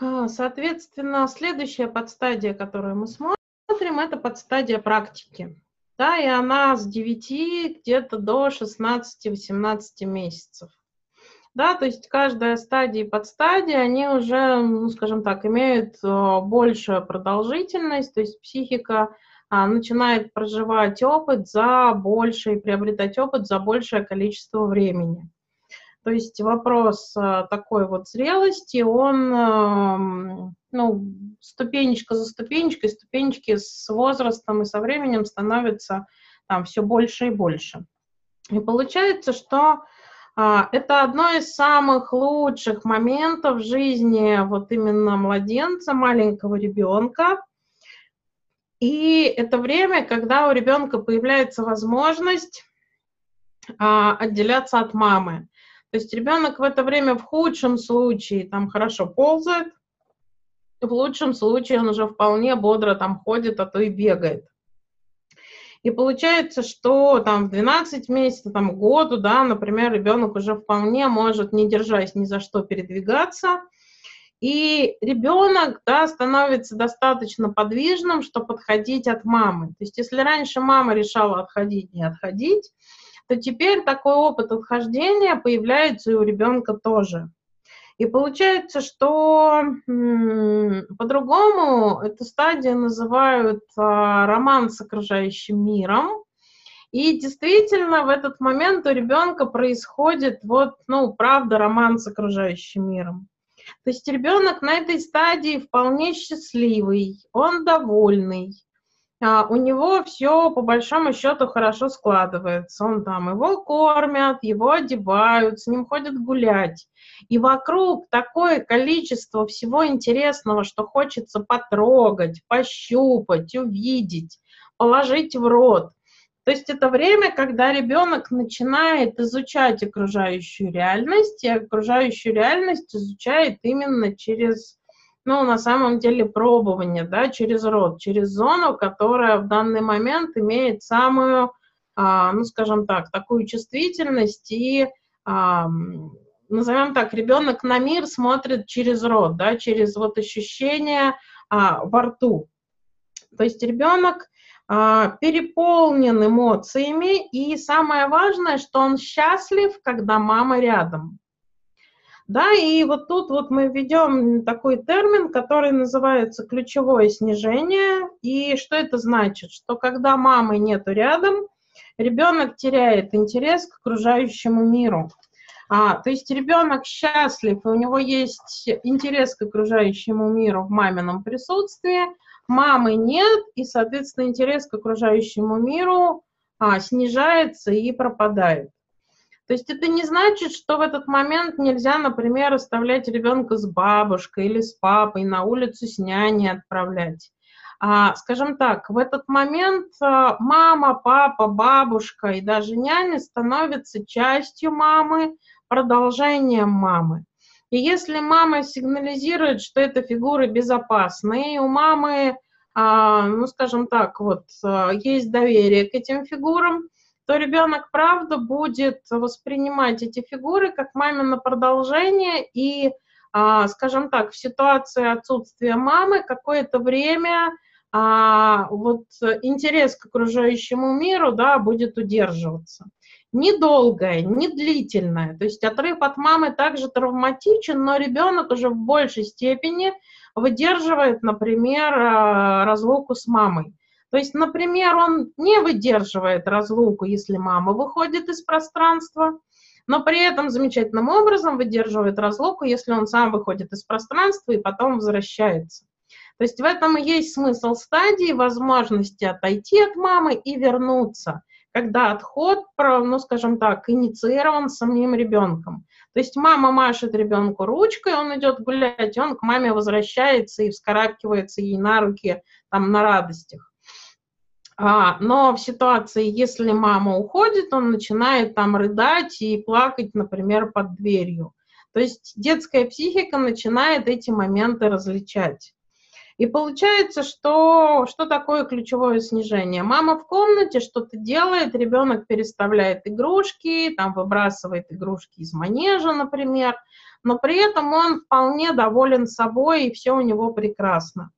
А, соответственно, следующая подстадия, которую мы смотрим, это подстадия практики. Да, и она с 9 где-то до 16-18 месяцев. Да, то есть каждая стадия и подстадия, они уже, ну, скажем так, имеют э, большую продолжительность, то есть психика а, начинает проживать опыт за большее, приобретать опыт за большее количество времени. То есть вопрос э, такой вот зрелости, он, эм, ну, ступенечка за ступенечкой, ступенечки с возрастом и со временем становятся там все больше и больше. И получается, что а, это одно из самых лучших моментов в жизни вот именно младенца, маленького ребенка. И это время, когда у ребенка появляется возможность а, отделяться от мамы. То есть ребенок в это время в худшем случае там хорошо ползает, в лучшем случае он уже вполне бодро там ходит, а то и бегает. И получается, что там в 12 месяцев, там году, да, например, ребенок уже вполне может, не держась ни за что, передвигаться. И ребенок, да, становится достаточно подвижным, чтобы подходить от мамы. То есть если раньше мама решала отходить, не отходить, то теперь такой опыт отхождения появляется и у ребенка тоже. И получается, что по-другому эту стадию называют а, роман с окружающим миром. И действительно, в этот момент у ребенка происходит вот, ну, правда, роман с окружающим миром. То есть ребенок на этой стадии вполне счастливый, он довольный, у него все по большому счету хорошо складывается. Он там его кормят, его одевают, с ним ходят гулять. И вокруг такое количество всего интересного, что хочется потрогать, пощупать, увидеть, положить в рот. То есть это время, когда ребенок начинает изучать окружающую реальность, и окружающую реальность изучает именно через ну, на самом деле, пробование, да, через рот, через зону, которая в данный момент имеет самую, а, ну, скажем так, такую чувствительность и, а, назовем так, ребенок на мир смотрит через рот, да, через вот ощущение а, во рту. То есть ребенок а, переполнен эмоциями, и самое важное, что он счастлив, когда мама рядом. Да, и вот тут вот мы введем такой термин, который называется ключевое снижение. И что это значит? Что когда мамы нету рядом, ребенок теряет интерес к окружающему миру. А, то есть ребенок счастлив, и у него есть интерес к окружающему миру в мамином присутствии, мамы нет, и, соответственно, интерес к окружающему миру а, снижается и пропадает. То есть это не значит, что в этот момент нельзя, например, оставлять ребенка с бабушкой или с папой, на улицу с няней отправлять. А, скажем так, в этот момент а, мама, папа, бабушка и даже няня становятся частью мамы, продолжением мамы. И если мама сигнализирует, что фигура безопасна, и у мамы, а, ну, скажем так, вот, а, есть доверие к этим фигурам, то ребенок, правда, будет воспринимать эти фигуры как мамино продолжение и, а, скажем так, в ситуации отсутствия мамы какое-то время а, вот интерес к окружающему миру, да, будет удерживаться. Недолгое, не длительное. То есть отрыв от мамы также травматичен, но ребенок уже в большей степени выдерживает, например, а, разлуку с мамой. То есть, например, он не выдерживает разлуку, если мама выходит из пространства, но при этом замечательным образом выдерживает разлуку, если он сам выходит из пространства и потом возвращается. То есть в этом и есть смысл стадии, возможности отойти от мамы и вернуться, когда отход, ну, скажем так, инициирован самим ребенком. То есть мама машет ребенку ручкой, он идет гулять, он к маме возвращается и вскарабкивается ей на руки там на радостях. А, но в ситуации, если мама уходит, он начинает там рыдать и плакать, например, под дверью. То есть детская психика начинает эти моменты различать. И получается, что что такое ключевое снижение? Мама в комнате что-то делает, ребенок переставляет игрушки, там выбрасывает игрушки из манежа, например, но при этом он вполне доволен собой, и все у него прекрасно.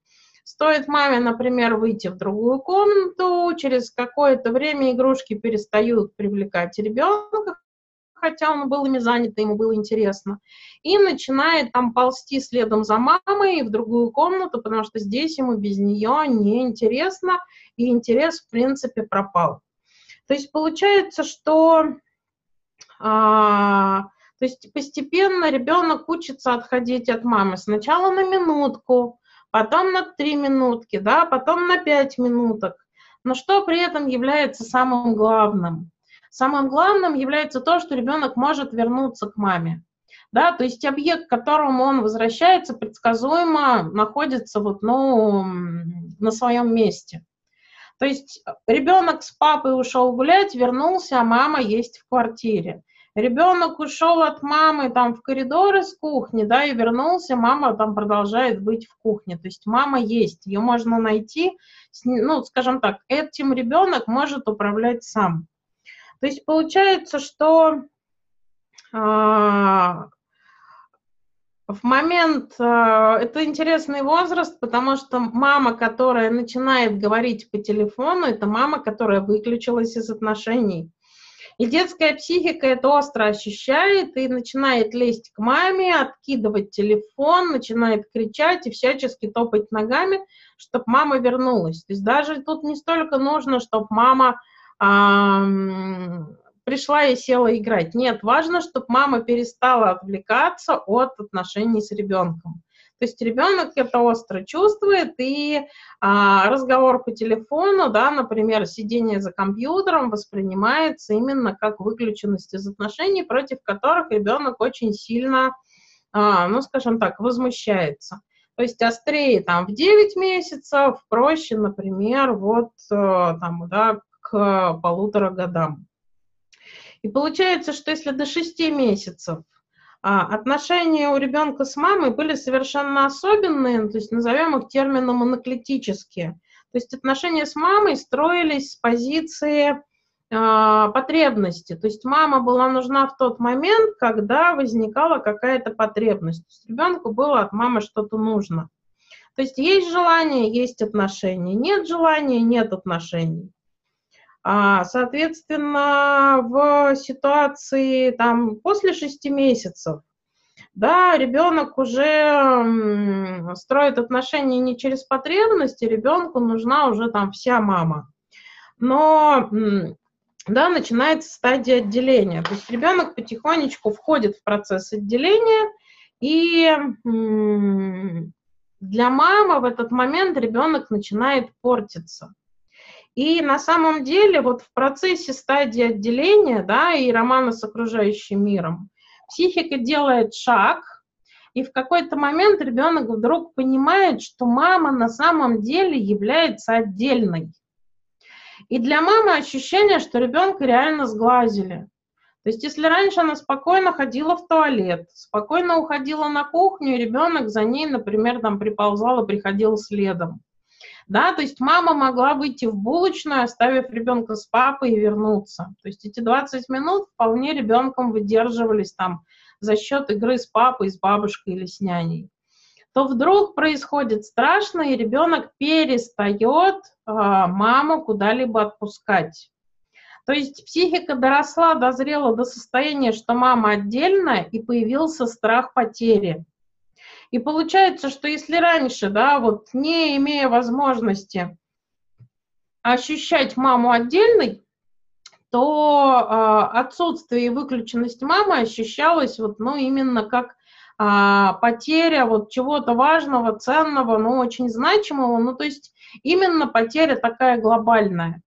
Стоит маме, например, выйти в другую комнату, через какое-то время игрушки перестают привлекать ребенка, хотя он был ими занят, ему было интересно, и начинает там ползти следом за мамой в другую комнату, потому что здесь ему без нее неинтересно, и интерес, в принципе, пропал. То есть получается, что а, то есть постепенно ребенок учится отходить от мамы. Сначала на минутку, потом на 3 минутки, да, потом на 5 минуток. Но что при этом является самым главным? Самым главным является то, что ребенок может вернуться к маме. Да, то есть объект, к которому он возвращается, предсказуемо находится вот, ну, на своем месте. То есть ребенок с папой ушел гулять, вернулся, а мама есть в квартире. Ребенок ушел от мамы там в коридор из кухни, да, и вернулся, мама там продолжает быть в кухне. То есть мама есть, ее можно найти, ну, скажем так, этим ребенок может управлять сам. То есть получается, что а, в момент, а, это интересный возраст, потому что мама, которая начинает говорить по телефону, это мама, которая выключилась из отношений. И детская психика это остро ощущает и начинает лезть к маме, откидывать телефон, начинает кричать и всячески топать ногами, чтобы мама вернулась. То есть даже тут не столько нужно, чтобы мама пришла и села играть. Нет, важно, чтобы мама перестала отвлекаться от отношений с ребенком. То есть ребенок это остро чувствует, и а, разговор по телефону, да, например, сидение за компьютером воспринимается именно как выключенность из отношений, против которых ребенок очень сильно, а, ну, скажем так, возмущается. То есть острее там в 9 месяцев, проще, например, вот э, там, да, к полутора годам. И получается, что если до 6 месяцев отношения у ребенка с мамой были совершенно особенные, то есть назовем их термином анаклетические. То есть отношения с мамой строились с позиции э, потребности. То есть мама была нужна в тот момент, когда возникала какая-то потребность. То есть ребенку было от мамы что-то нужно. То есть есть желание, есть отношения. Нет желания, нет отношений. А, соответственно, в ситуации там, после шести месяцев, да, ребенок уже строит отношения не через потребности, ребенку нужна уже там вся мама. Но да, начинается стадия отделения. То есть ребенок потихонечку входит в процесс отделения, и для мамы в этот момент ребенок начинает портиться. И на самом деле вот в процессе стадии отделения, да, и романа с окружающим миром, психика делает шаг, и в какой-то момент ребенок вдруг понимает, что мама на самом деле является отдельной. И для мамы ощущение, что ребенка реально сглазили. То есть если раньше она спокойно ходила в туалет, спокойно уходила на кухню, и ребенок за ней, например, там приползал и приходил следом да, то есть мама могла выйти в булочную, оставив ребенка с папой и вернуться. То есть эти 20 минут вполне ребенком выдерживались там за счет игры с папой, с бабушкой или с няней. То вдруг происходит страшно, и ребенок перестает э, маму куда-либо отпускать. То есть психика доросла, дозрела до состояния, что мама отдельная, и появился страх потери. И получается, что если раньше, да, вот не имея возможности ощущать маму отдельной, то э, отсутствие и выключенность мамы ощущалось вот, ну, именно как э, потеря вот чего-то важного, ценного, ну, очень значимого, ну, то есть именно потеря такая глобальная,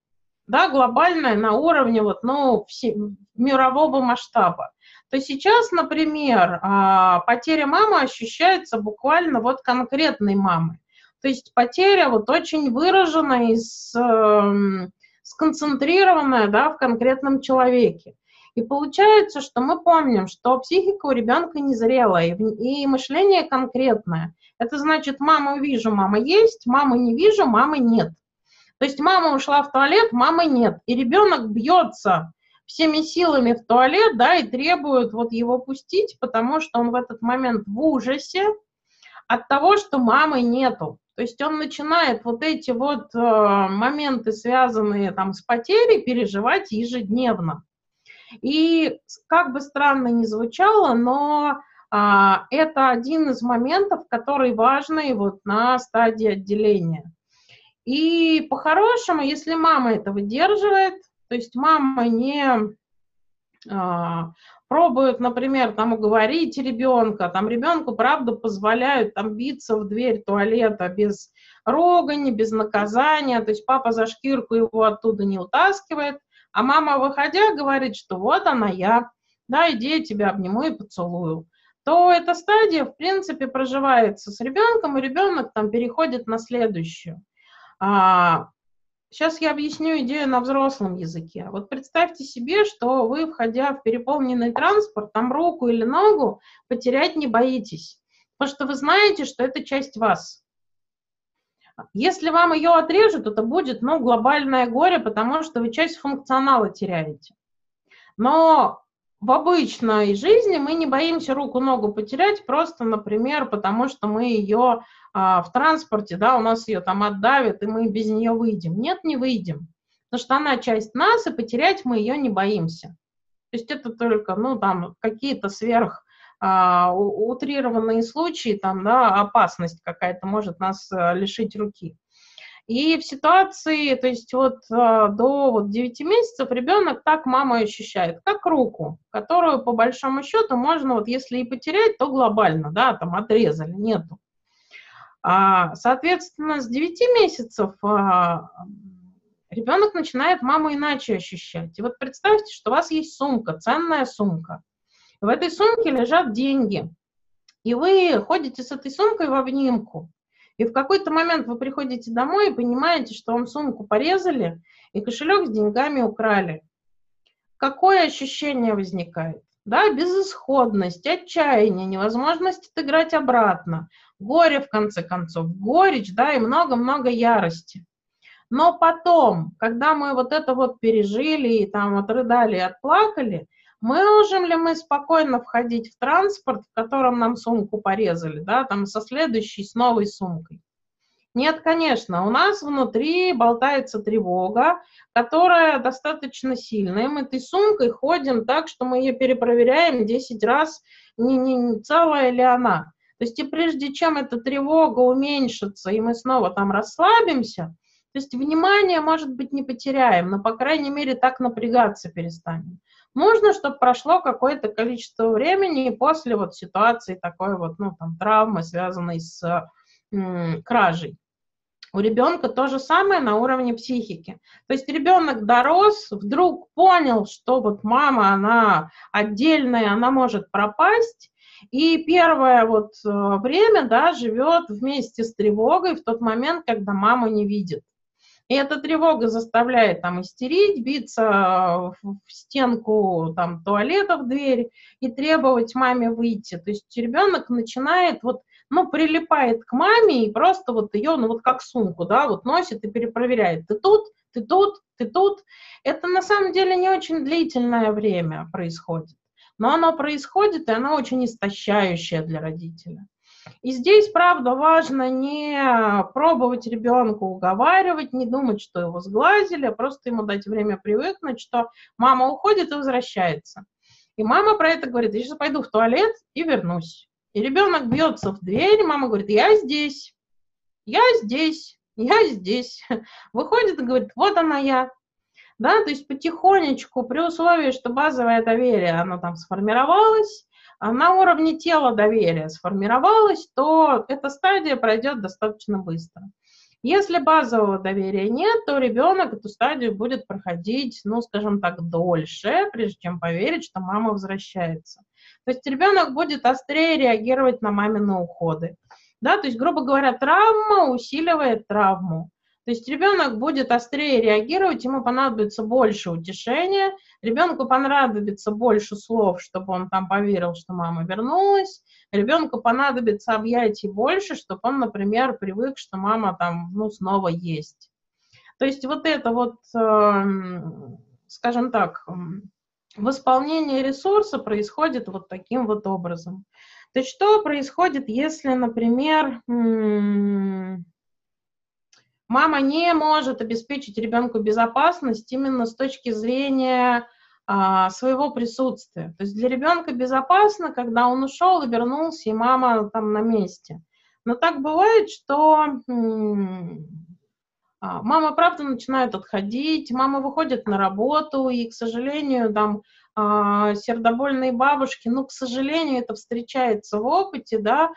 да, глобальная на уровне вот, ну, все, мирового масштаба то сейчас, например, а, потеря мамы ощущается буквально вот конкретной мамы. То есть потеря вот очень выраженная и эм, сконцентрированная да, в конкретном человеке. И получается, что мы помним, что психика у ребенка незрелая и мышление конкретное. Это значит, маму вижу, мама есть, маму не вижу, мамы нет. То есть мама ушла в туалет, мамы нет. И ребенок бьется всеми силами в туалет, да, и требует вот его пустить, потому что он в этот момент в ужасе от того, что мамы нету. То есть он начинает вот эти вот э, моменты, связанные там с потерей, переживать ежедневно. И как бы странно ни звучало, но а, это один из моментов, который важный вот на стадии отделения. И по-хорошему, если мама это выдерживает, то есть мама не а, пробует, например, там уговорить ребенка, там ребенку, правда, позволяют там биться в дверь туалета без рогани, без наказания, то есть папа за шкирку его оттуда не утаскивает, а мама, выходя, говорит, что вот она я, да, иди я тебя обниму и поцелую, то эта стадия, в принципе, проживается с ребенком, и ребенок там переходит на следующую. А, сейчас я объясню идею на взрослом языке. Вот представьте себе, что вы, входя в переполненный транспорт, там руку или ногу потерять не боитесь, потому что вы знаете, что это часть вас. Если вам ее отрежут, это будет ну, глобальное горе, потому что вы часть функционала теряете. Но в обычной жизни мы не боимся руку-ногу потерять, просто, например, потому что мы ее а, в транспорте, да, у нас ее там отдавят, и мы без нее выйдем. Нет, не выйдем, потому что она часть нас, и потерять мы ее не боимся. То есть это только, ну, там, какие-то сверх а, утрированные случаи, там, да, опасность какая-то может нас а, лишить руки. И в ситуации, то есть вот а, до вот 9 месяцев ребенок так маму ощущает, как руку, которую по большому счету можно, вот если и потерять, то глобально, да, там отрезали, нету. А, соответственно, с 9 месяцев а, ребенок начинает маму иначе ощущать. И вот представьте, что у вас есть сумка, ценная сумка. В этой сумке лежат деньги. И вы ходите с этой сумкой в обнимку. И в какой-то момент вы приходите домой и понимаете, что вам сумку порезали и кошелек с деньгами украли. Какое ощущение возникает? Да, безысходность, отчаяние, невозможность отыграть обратно, горе, в конце концов, горечь, да, и много-много ярости. Но потом, когда мы вот это вот пережили и там отрыдали и отплакали – Можем ли мы спокойно входить в транспорт, в котором нам сумку порезали, да, там со следующей, с новой сумкой? Нет, конечно, у нас внутри болтается тревога, которая достаточно сильная. Мы этой сумкой ходим так, что мы ее перепроверяем 10 раз, не, не, не целая ли она. То есть и прежде чем эта тревога уменьшится, и мы снова там расслабимся, то есть внимание, может быть, не потеряем, но, по крайней мере, так напрягаться перестанем. Нужно, чтобы прошло какое-то количество времени после вот ситуации такой вот, ну, там, травмы, связанной с м, кражей. У ребенка то же самое на уровне психики. То есть ребенок дорос, вдруг понял, что вот мама, она отдельная, она может пропасть, и первое вот э, время, да, живет вместе с тревогой в тот момент, когда мама не видит. И эта тревога заставляет там истерить, биться в стенку там, туалета в дверь и требовать маме выйти. То есть ребенок начинает вот ну, прилипает к маме и просто вот ее, ну, вот как сумку, да, вот носит и перепроверяет. Ты тут, ты тут, ты тут. Это на самом деле не очень длительное время происходит. Но оно происходит, и оно очень истощающее для родителя. И здесь, правда, важно не пробовать ребенка уговаривать, не думать, что его сглазили, а просто ему дать время привыкнуть, что мама уходит и возвращается. И мама про это говорит, я сейчас пойду в туалет и вернусь. И ребенок бьется в дверь, мама говорит, я здесь, я здесь, я здесь. Выходит и говорит, вот она я. Да, то есть потихонечку, при условии, что базовое доверие, оно там сформировалось, на уровне тела доверие сформировалось, то эта стадия пройдет достаточно быстро. Если базового доверия нет, то ребенок эту стадию будет проходить, ну, скажем так, дольше, прежде чем поверить, что мама возвращается. То есть ребенок будет острее реагировать на мамины уходы. Да, то есть, грубо говоря, травма усиливает травму. То есть ребенок будет острее реагировать, ему понадобится больше утешения, ребенку понадобится больше слов, чтобы он там поверил, что мама вернулась, ребенку понадобится объятий больше, чтобы он, например, привык, что мама там, ну, снова есть. То есть вот это вот, эм, скажем так, восполнение ресурса происходит вот таким вот образом. То есть что происходит, если, например, мама не может обеспечить ребенку безопасность именно с точки зрения а, своего присутствия. То есть для ребенка безопасно, когда он ушел и вернулся, и мама там на месте. Но так бывает, что а, мама, правда, начинает отходить, мама выходит на работу, и, к сожалению, там а, сердобольные бабушки, ну, к сожалению, это встречается в опыте, да,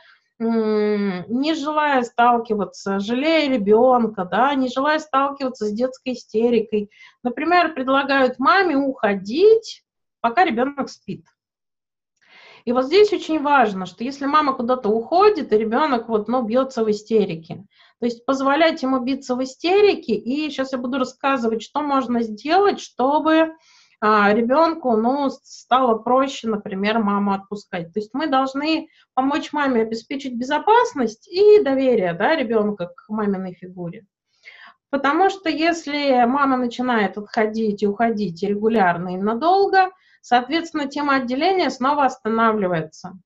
не желая сталкиваться, жалея ребенка, да, не желая сталкиваться с детской истерикой. Например, предлагают маме уходить, пока ребенок спит. И вот здесь очень важно, что если мама куда-то уходит, и ребенок вот, ну, бьется в истерике, то есть позволять ему биться в истерике, и сейчас я буду рассказывать, что можно сделать, чтобы ребенку ну, стало проще, например, маму отпускать. То есть мы должны помочь маме обеспечить безопасность и доверие да, ребенка к маминой фигуре. Потому что если мама начинает отходить и уходить регулярно и надолго, соответственно, тема отделения снова останавливается.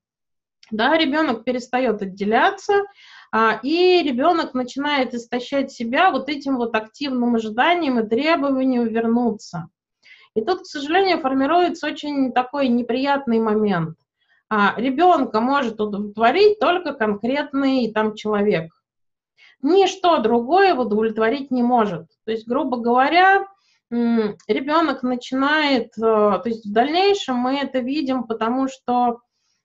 Да, ребенок перестает отделяться, а, и ребенок начинает истощать себя вот этим вот активным ожиданием и требованием вернуться. И тут, к сожалению, формируется очень такой неприятный момент. А, ребенка может удовлетворить только конкретный там человек. Ничто другое его удовлетворить не может. То есть, грубо говоря, ребенок начинает, э, то есть в дальнейшем мы это видим, потому что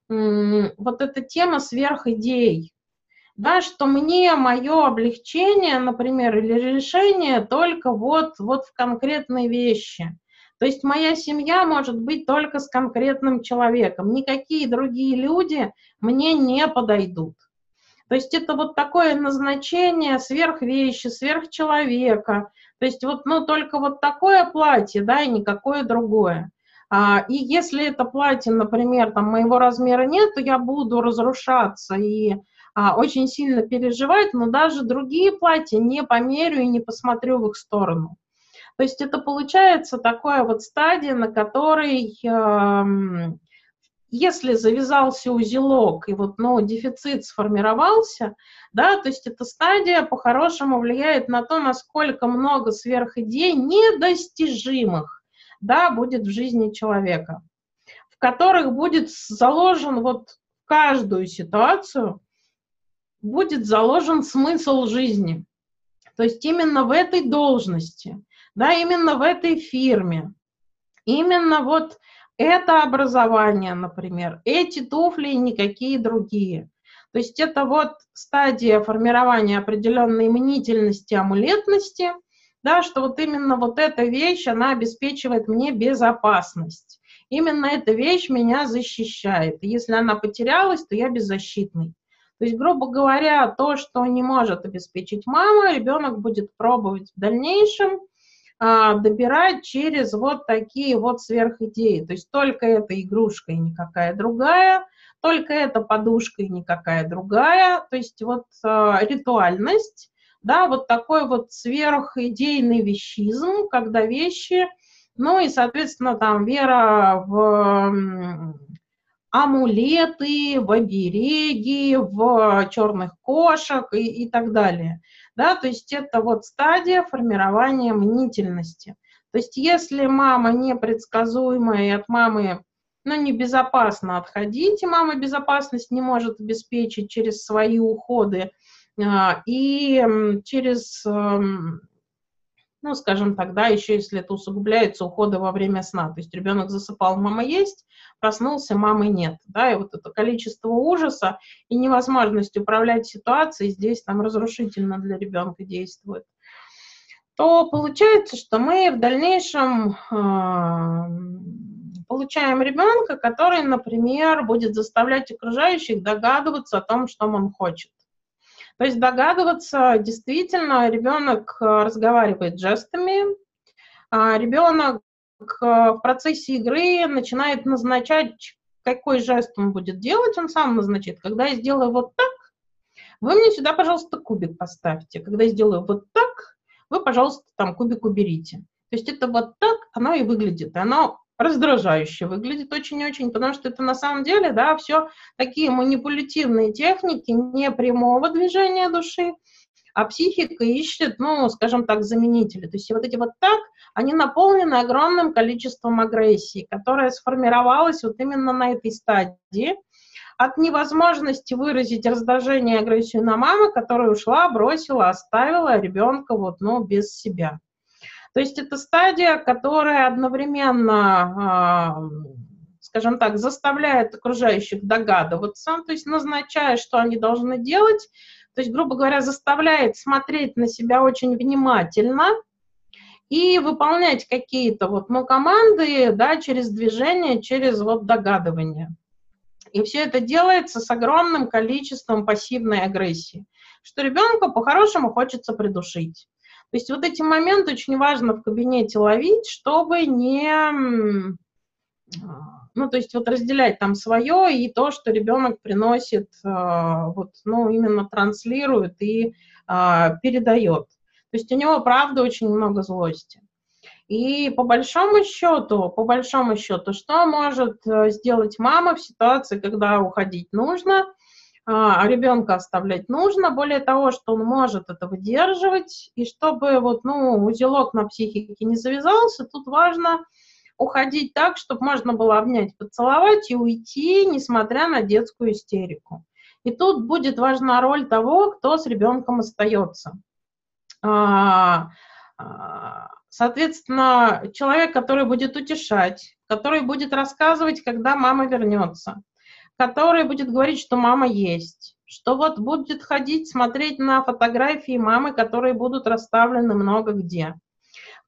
вот эта тема сверхидей, да, что мне мое облегчение, например, или решение только вот, вот в конкретной вещи. То есть моя семья может быть только с конкретным человеком. Никакие другие люди мне не подойдут. То есть это вот такое назначение сверхвещи, сверхчеловека. То есть вот, ну, только вот такое платье, да, и никакое другое. А, и если это платье, например, там моего размера нет, то я буду разрушаться и а, очень сильно переживать, но даже другие платья не померю и не посмотрю в их сторону. То есть это получается такая вот стадия, на которой, э, если завязался узелок и вот, ну, дефицит сформировался, да, то есть эта стадия по-хорошему влияет на то, насколько много сверхидей недостижимых, да, будет в жизни человека, в которых будет заложен вот каждую ситуацию будет заложен смысл жизни. То есть именно в этой должности – да, именно в этой фирме, именно вот это образование, например, эти туфли и никакие другие. То есть это вот стадия формирования определенной мнительности, амулетности, да, что вот именно вот эта вещь, она обеспечивает мне безопасность. Именно эта вещь меня защищает. И если она потерялась, то я беззащитный. То есть, грубо говоря, то, что не может обеспечить мама, ребенок будет пробовать в дальнейшем – добирать через вот такие вот сверхидеи. То есть только эта игрушка и никакая другая, только эта подушка и никакая другая. То есть вот а, ритуальность, да, вот такой вот сверхидейный вещизм, когда вещи, ну и, соответственно, там вера в амулеты, в обереги, в черных кошек и, и так далее да, то есть это вот стадия формирования мнительности. То есть если мама непредсказуемая и от мамы ну, небезопасно отходить, и мама безопасность не может обеспечить через свои уходы а, и через эм, ну, скажем так, да, еще если это усугубляется уходы во время сна. То есть ребенок засыпал, мама есть, проснулся, мамы нет. Да, и вот это количество ужаса и невозможность управлять ситуацией здесь там разрушительно для ребенка действует то получается, что мы в дальнейшем э, получаем ребенка, который, например, будет заставлять окружающих догадываться о том, что он хочет. То есть догадываться, действительно, ребенок э, разговаривает жестами, а ребенок э, в процессе игры начинает назначать, какой жест он будет делать, он сам назначит. Когда я сделаю вот так, вы мне сюда, пожалуйста, кубик поставьте. Когда я сделаю вот так, вы, пожалуйста, там кубик уберите. То есть это вот так оно и выглядит. Оно раздражающе выглядит очень-очень, потому что это на самом деле, да, все такие манипулятивные техники не прямого движения души, а психика ищет, ну, скажем так, заменители. То есть вот эти вот так, они наполнены огромным количеством агрессии, которая сформировалась вот именно на этой стадии, от невозможности выразить раздражение и агрессию на маму, которая ушла, бросила, оставила ребенка вот, ну, без себя. То есть это стадия, которая одновременно, а, скажем так, заставляет окружающих догадываться, то есть назначая, что они должны делать, то есть, грубо говоря, заставляет смотреть на себя очень внимательно и выполнять какие-то вот, ну, команды, да, через движение, через вот догадывание. И все это делается с огромным количеством пассивной агрессии, что ребенка по-хорошему хочется придушить. То есть вот эти моменты очень важно в кабинете ловить, чтобы не, ну, то есть вот разделять там свое и то, что ребенок приносит, а, вот, ну, именно транслирует и а, передает. То есть у него, правда, очень много злости. И по большому счету, по большому счету, что может э, сделать мама в ситуации, когда уходить нужно – ребенка оставлять нужно, более того, что он может это выдерживать, и чтобы вот, ну, узелок на психике не завязался, тут важно уходить так, чтобы можно было обнять, поцеловать и уйти, несмотря на детскую истерику. И тут будет важна роль того, кто с ребенком остается. А, а, соответственно, человек, который будет утешать, который будет рассказывать, когда мама вернется, который будет говорить, что мама есть, что вот будет ходить, смотреть на фотографии мамы, которые будут расставлены много где.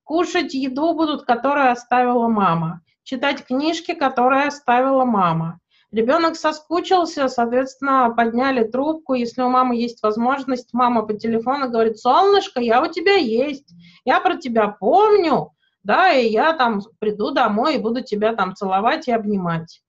Кушать еду будут, которую оставила мама. Читать книжки, которые оставила мама. Ребенок соскучился, соответственно, подняли трубку. Если у мамы есть возможность, мама по телефону говорит, солнышко, я у тебя есть, я про тебя помню, да, и я там приду домой и буду тебя там целовать и обнимать.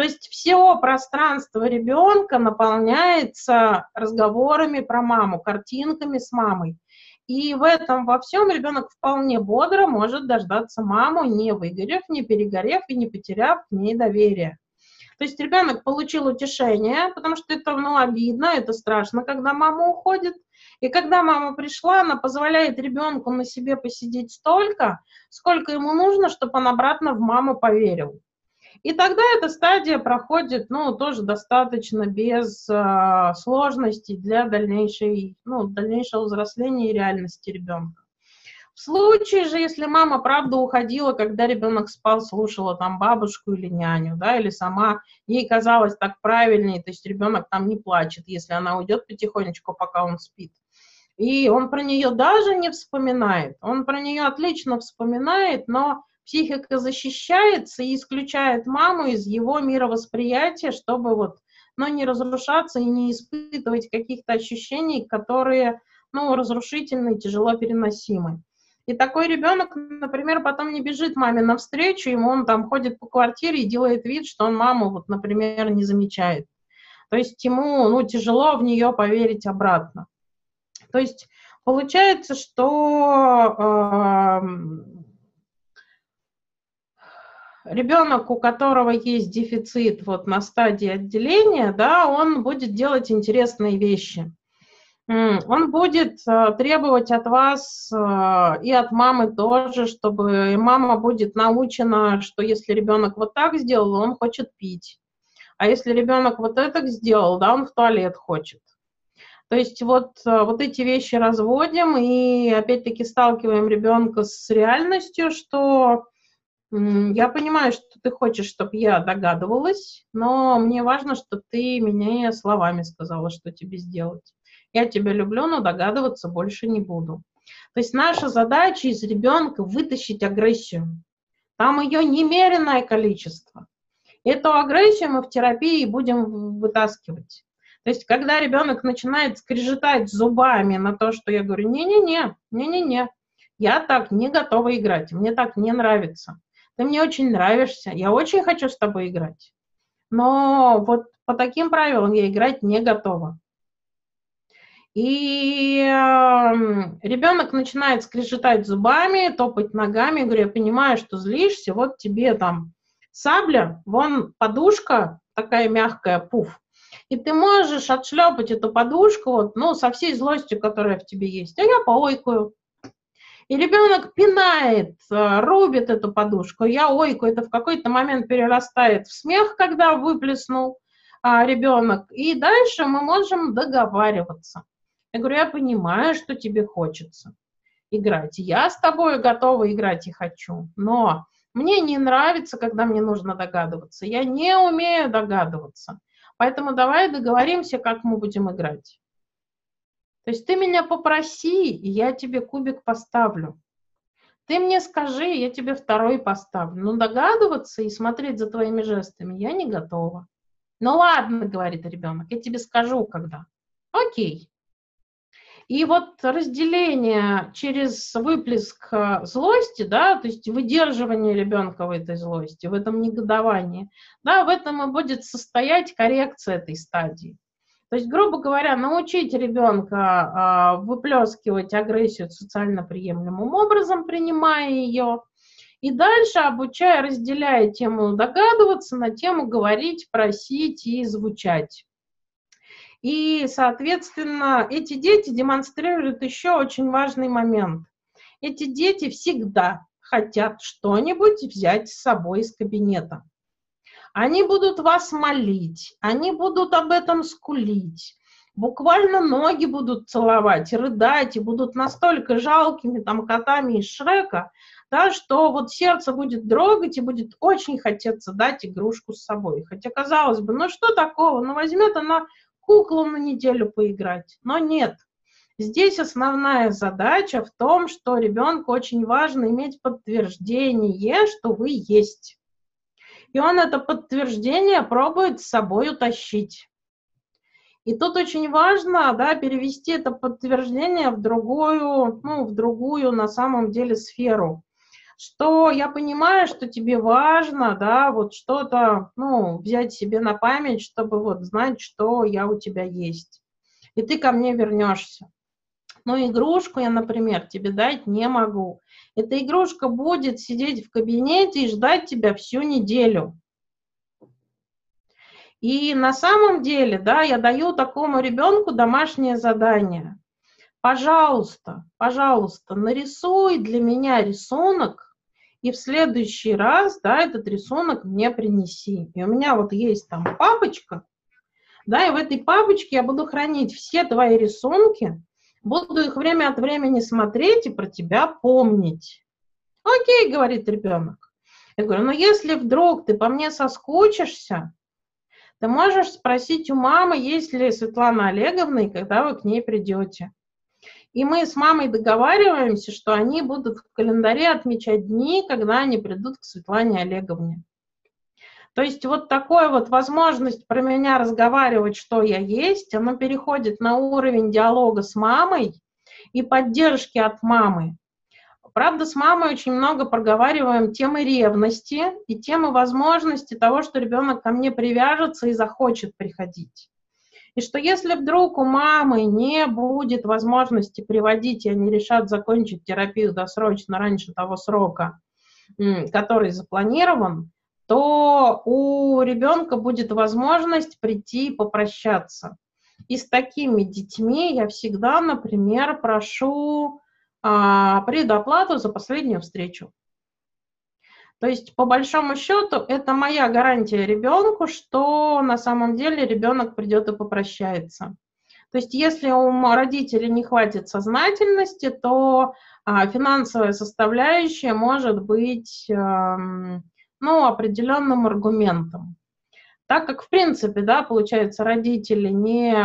То есть все пространство ребенка наполняется разговорами про маму, картинками с мамой. И в этом во всем ребенок вполне бодро может дождаться маму, не выгорев, не перегорев и не потеряв к ней доверие. То есть ребенок получил утешение, потому что это ну, обидно, это страшно, когда мама уходит. И когда мама пришла, она позволяет ребенку на себе посидеть столько, сколько ему нужно, чтобы он обратно в маму поверил. И тогда эта стадия проходит, ну, тоже достаточно без э, сложностей для дальнейшей, ну, дальнейшего взросления и реальности ребенка. В случае же, если мама правда уходила, когда ребенок спал, слушала там бабушку или няню, да, или сама, ей казалось так правильнее, то есть ребенок там не плачет, если она уйдет потихонечку, пока он спит. И он про нее даже не вспоминает. Он про нее отлично вспоминает, но психика защищается и исключает маму из его мировосприятия, чтобы вот, ну, не разрушаться и не испытывать каких-то ощущений, которые, ну, разрушительные, тяжело переносимы. И такой ребенок, например, потом не бежит маме навстречу, ему он там ходит по квартире и делает вид, что он маму, вот, например, не замечает. То есть ему, ну, тяжело в нее поверить обратно. То есть получается, что э, ребенок, у которого есть дефицит вот на стадии отделения, да, он будет делать интересные вещи. Он будет э, требовать от вас э, и от мамы тоже, чтобы мама будет научена, что если ребенок вот так сделал, он хочет пить. А если ребенок вот это сделал, да, он в туалет хочет. То есть вот, э, вот эти вещи разводим и опять-таки сталкиваем ребенка с реальностью, что я понимаю, что ты хочешь, чтобы я догадывалась, но мне важно, чтобы ты мне словами сказала, что тебе сделать. Я тебя люблю, но догадываться больше не буду. То есть наша задача из ребенка вытащить агрессию. Там ее немеренное количество. Эту агрессию мы в терапии будем вытаскивать. То есть, когда ребенок начинает скрежетать зубами на то, что я говорю, не-не-не, не-не-не, я так не готова играть, мне так не нравится. Ты мне очень нравишься, я очень хочу с тобой играть. Но вот по таким правилам я играть не готова. И э, ребенок начинает скрежетать зубами, топать ногами, говорю, я понимаю, что злишься, вот тебе там сабля, вон подушка такая мягкая, пуф. И ты можешь отшлепать эту подушку, вот, ну, со всей злостью, которая в тебе есть. А я поойкаю. И ребенок пинает, рубит эту подушку. Я ойку, это в какой-то момент перерастает в смех, когда выплеснул а, ребенок. И дальше мы можем договариваться. Я говорю, я понимаю, что тебе хочется играть. Я с тобой готова играть и хочу, но мне не нравится, когда мне нужно догадываться. Я не умею догадываться. Поэтому давай договоримся, как мы будем играть. То есть ты меня попроси, и я тебе кубик поставлю. Ты мне скажи, я тебе второй поставлю. Но догадываться и смотреть за твоими жестами я не готова. Ну ладно, говорит ребенок, я тебе скажу, когда. Окей. И вот разделение через выплеск э, злости, да, то есть выдерживание ребенка в этой злости, в этом негодовании, да, в этом и будет состоять коррекция этой стадии. То есть, грубо говоря, научить ребенка выплескивать агрессию социально приемлемым образом, принимая ее, и дальше обучая, разделяя тему догадываться на тему говорить, просить и звучать. И, соответственно, эти дети демонстрируют еще очень важный момент. Эти дети всегда хотят что-нибудь взять с собой из кабинета. Они будут вас молить, они будут об этом скулить, буквально ноги будут целовать, рыдать, и будут настолько жалкими там котами из Шрека, да, что вот сердце будет дрогать и будет очень хотеться дать игрушку с собой. Хотя, казалось бы, ну что такого, ну возьмет она куклу на неделю поиграть. Но нет. Здесь основная задача в том, что ребенку очень важно иметь подтверждение, что вы есть. И он это подтверждение пробует с собой утащить. И тут очень важно да, перевести это подтверждение в другую, ну, в другую на самом деле сферу что я понимаю, что тебе важно, да, вот что-то, ну, взять себе на память, чтобы вот знать, что я у тебя есть. И ты ко мне вернешься. Но игрушку я, например, тебе дать не могу. Эта игрушка будет сидеть в кабинете и ждать тебя всю неделю. И на самом деле, да, я даю такому ребенку домашнее задание. Пожалуйста, пожалуйста, нарисуй для меня рисунок, и в следующий раз, да, этот рисунок мне принеси. И у меня вот есть там папочка, да, и в этой папочке я буду хранить все твои рисунки, буду их время от времени смотреть и про тебя помнить. Окей, говорит ребенок. Я говорю, ну если вдруг ты по мне соскучишься, ты можешь спросить у мамы, есть ли Светлана Олеговна, и когда вы к ней придете. И мы с мамой договариваемся, что они будут в календаре отмечать дни, когда они придут к Светлане Олеговне. То есть вот такая вот возможность про меня разговаривать, что я есть, она переходит на уровень диалога с мамой и поддержки от мамы. Правда, с мамой очень много проговариваем темы ревности и темы возможности того, что ребенок ко мне привяжется и захочет приходить. И что если вдруг у мамы не будет возможности приводить, и они решат закончить терапию досрочно раньше того срока, который запланирован, то у ребенка будет возможность прийти и попрощаться. И с такими детьми я всегда, например, прошу а, предоплату за последнюю встречу. То есть, по большому счету, это моя гарантия ребенку, что на самом деле ребенок придет и попрощается. То есть, если у родителей не хватит сознательности, то а, финансовая составляющая может быть а, ну, определенным аргументом. Так как, в принципе, да, получается, родители не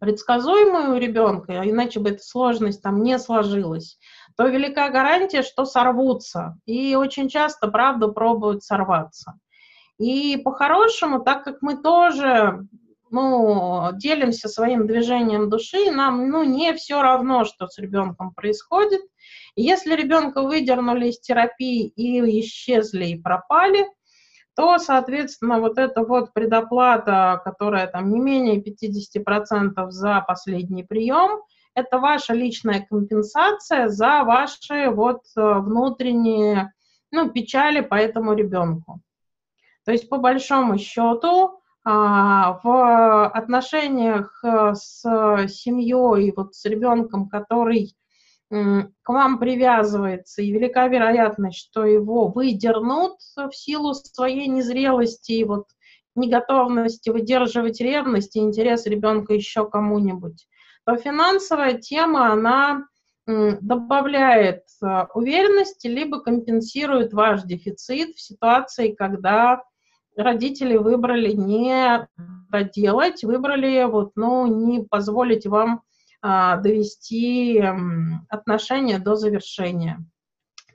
предсказуемые у ребенка, иначе бы эта сложность там не сложилась, то велика гарантия, что сорвутся. И очень часто, правда, пробуют сорваться. И по-хорошему, так как мы тоже ну, делимся своим движением души, нам, ну, не все равно, что с ребенком происходит. Если ребенка выдернули из терапии и исчезли, и пропали, то, соответственно, вот эта вот предоплата, которая там не менее 50% за последний прием, это ваша личная компенсация за ваши вот э, внутренние, ну, печали по этому ребенку. То есть, по большому счету, а, в отношениях э, с семьей, вот с ребенком, который к вам привязывается, и велика вероятность, что его выдернут в силу своей незрелости и вот неготовности выдерживать ревность и интерес ребенка еще кому-нибудь, то финансовая тема, она добавляет э, уверенности, либо компенсирует ваш дефицит в ситуации, когда родители выбрали не доделать, выбрали вот, ну, не позволить вам довести отношения до завершения.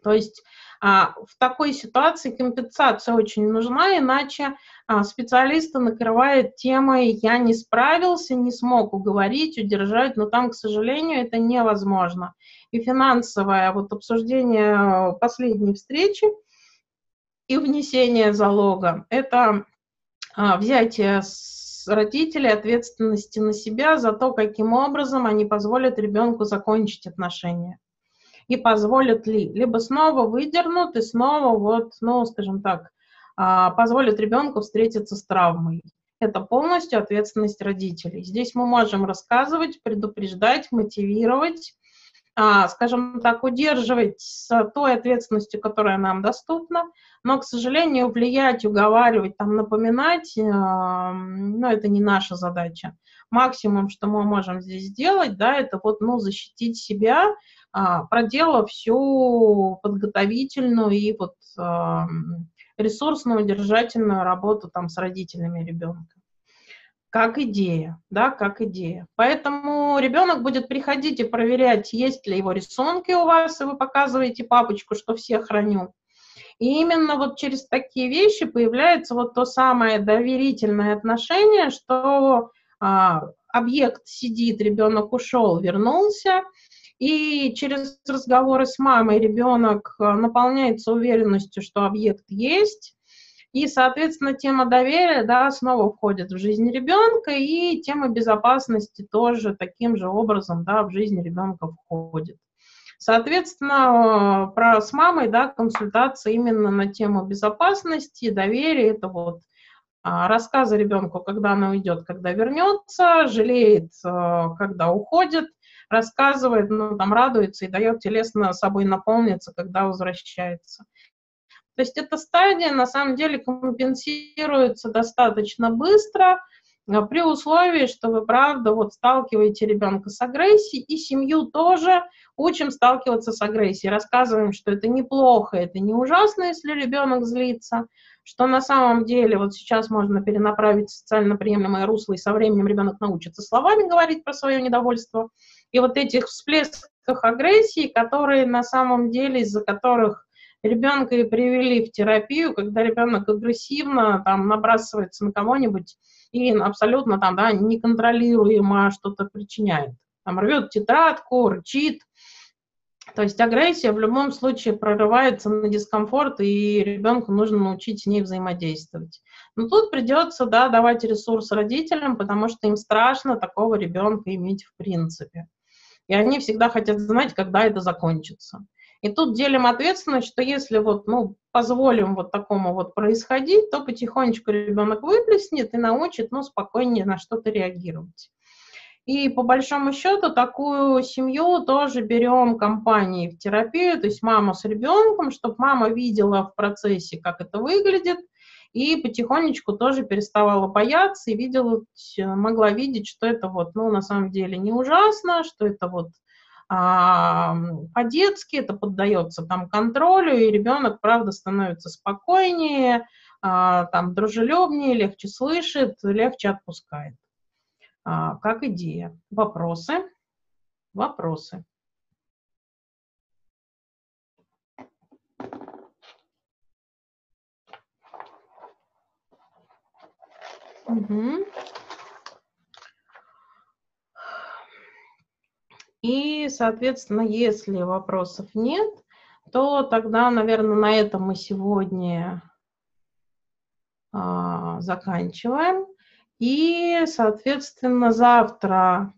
То есть а, в такой ситуации компенсация очень нужна, иначе а, специалисты накрывают темой «я не справился, не смог уговорить, удержать», но там, к сожалению, это невозможно. И финансовое вот обсуждение последней встречи – и внесение залога – это а, взятие с родителей ответственности на себя за то, каким образом они позволят ребенку закончить отношения. И позволят ли, либо снова выдернут и снова вот, ну, скажем так, а, позволят ребенку встретиться с травмой. Это полностью ответственность родителей. Здесь мы можем рассказывать, предупреждать, мотивировать, скажем так, удерживать с той ответственностью, которая нам доступна, но, к сожалению, влиять, уговаривать, там, напоминать, э, ну, это не наша задача. Максимум, что мы можем здесь сделать, да, это вот, ну, защитить себя, а, проделав всю подготовительную и вот ресурсную, удержательную работу там с родителями ребенка как идея, да, как идея. Поэтому ребенок будет приходить и проверять, есть ли его рисунки у вас, и вы показываете папочку, что все храню. И именно вот через такие вещи появляется вот то самое доверительное отношение, что а, объект сидит, ребенок ушел, вернулся, и через разговоры с мамой ребенок а, наполняется уверенностью, что объект есть, и, соответственно, тема доверия, да, снова входит в жизнь ребенка, и тема безопасности тоже таким же образом, да, в жизнь ребенка входит. Соответственно, про с мамой, да, консультация именно на тему безопасности, доверия, это вот а, рассказы ребенку, когда она уйдет, когда вернется, жалеет, а, когда уходит, рассказывает, ну, там, радуется и дает телесно собой наполниться, когда возвращается. То есть эта стадия на самом деле компенсируется достаточно быстро, а, при условии, что вы, правда, вот сталкиваете ребенка с агрессией, и семью тоже учим сталкиваться с агрессией, рассказываем, что это неплохо, это не ужасно, если ребенок злится, что на самом деле вот сейчас можно перенаправить социально приемлемое русло, и со временем ребенок научится словами говорить про свое недовольство. И вот этих всплесках агрессии, которые на самом деле, из-за которых ребенка и привели в терапию, когда ребенок агрессивно там набрасывается на кого-нибудь и абсолютно там, да, неконтролируемо что-то причиняет. Там рвет тетрадку, рычит. То есть агрессия в любом случае прорывается на дискомфорт, и ребенку нужно научить с ней взаимодействовать. Но тут придется, да, давать ресурс родителям, потому что им страшно такого ребенка иметь в принципе. И они всегда хотят знать, когда это закончится. И тут делим ответственность, что если вот, ну, позволим вот такому вот происходить, то потихонечку ребенок выплеснет и научит, ну, спокойнее на что-то реагировать. И по большому счету такую семью тоже берем компанией в терапию, то есть мама с ребенком, чтобы мама видела в процессе, как это выглядит, и потихонечку тоже переставала бояться и видела, могла видеть, что это вот, ну, на самом деле не ужасно, что это вот по-детски, это поддается там контролю, и ребенок, правда, становится спокойнее, а, там дружелюбнее, легче слышит, легче отпускает. А, как идея. Вопросы? Вопросы. Угу. Соответственно, если вопросов нет, то тогда, наверное, на этом мы сегодня а, заканчиваем. И, соответственно, завтра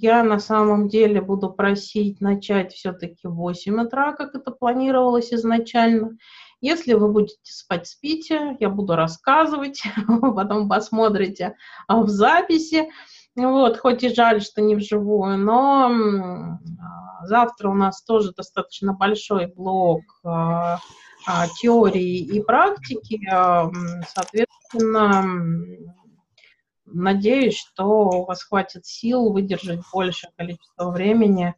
я на самом деле буду просить начать все-таки в 8 утра, как это планировалось изначально. Если вы будете спать, спите, я буду рассказывать, потом посмотрите в записи. Вот, хоть и жаль, что не вживую, но завтра у нас тоже достаточно большой блок а, а, теории и практики. Соответственно, надеюсь, что у вас хватит сил выдержать большее количество времени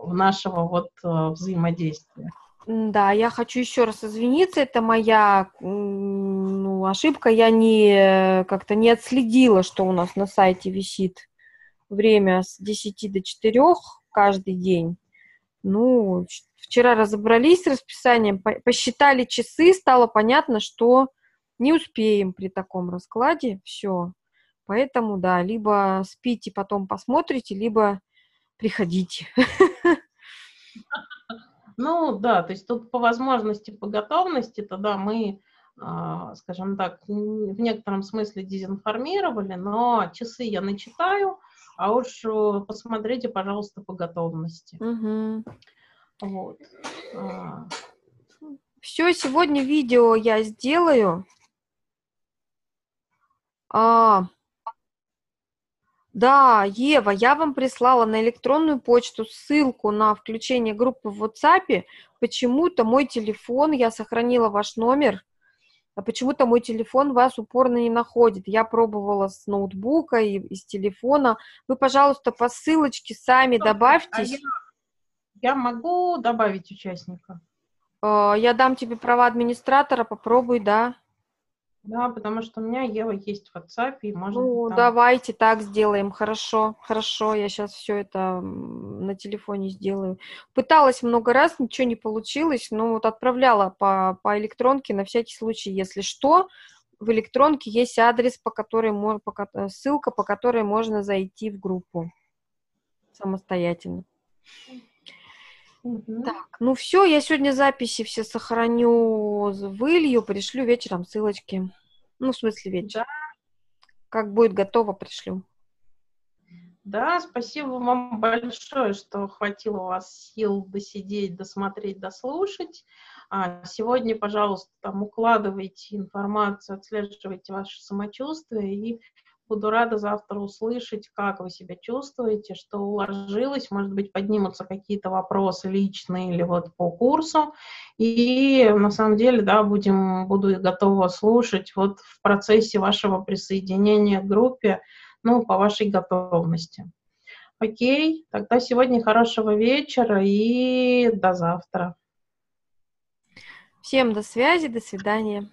в нашего вот взаимодействия. Да, я хочу еще раз извиниться, это моя ошибка, я не как-то не отследила, что у нас на сайте висит время с 10 до 4 каждый день. Ну, вчера разобрались с расписанием, посчитали часы, стало понятно, что не успеем при таком раскладе, все. Поэтому, да, либо спите, потом посмотрите, либо приходите. Ну, да, то есть тут по возможности, по готовности, тогда мы, скажем так, в некотором смысле дезинформировали, но часы я начитаю, а уж посмотрите, пожалуйста, по готовности. Угу. Вот. А. Все, сегодня видео я сделаю. А, да, Ева, я вам прислала на электронную почту ссылку на включение группы в WhatsApp. Почему-то мой телефон, я сохранила ваш номер, а почему-то мой телефон вас упорно не находит. Я пробовала с ноутбука и из телефона. Вы, пожалуйста, по ссылочке сами добавьтесь. А я, я могу добавить участника? А, я дам тебе права администратора, попробуй, да. Да, потому что у меня Ева есть в WhatsApp, и можно... Ну, там... давайте так сделаем, хорошо, хорошо, я сейчас все это на телефоне сделаю. Пыталась много раз, ничего не получилось, но вот отправляла по, по электронке на всякий случай, если что, в электронке есть адрес, по которой по, ссылка, по которой можно зайти в группу самостоятельно. Угу. Так, ну все, я сегодня записи все сохраню, вылью, пришлю вечером ссылочки. Ну, в смысле вечером. Да. Как будет готово, пришлю. Да, спасибо вам большое, что хватило у вас сил досидеть, досмотреть, дослушать. А сегодня, пожалуйста, там укладывайте информацию, отслеживайте ваше самочувствие и Буду рада завтра услышать, как вы себя чувствуете, что уложилось, может быть, поднимутся какие-то вопросы личные или вот по курсу. И на самом деле, да, будем, буду готова слушать вот в процессе вашего присоединения к группе, ну, по вашей готовности. Окей, тогда сегодня хорошего вечера и до завтра. Всем до связи, до свидания.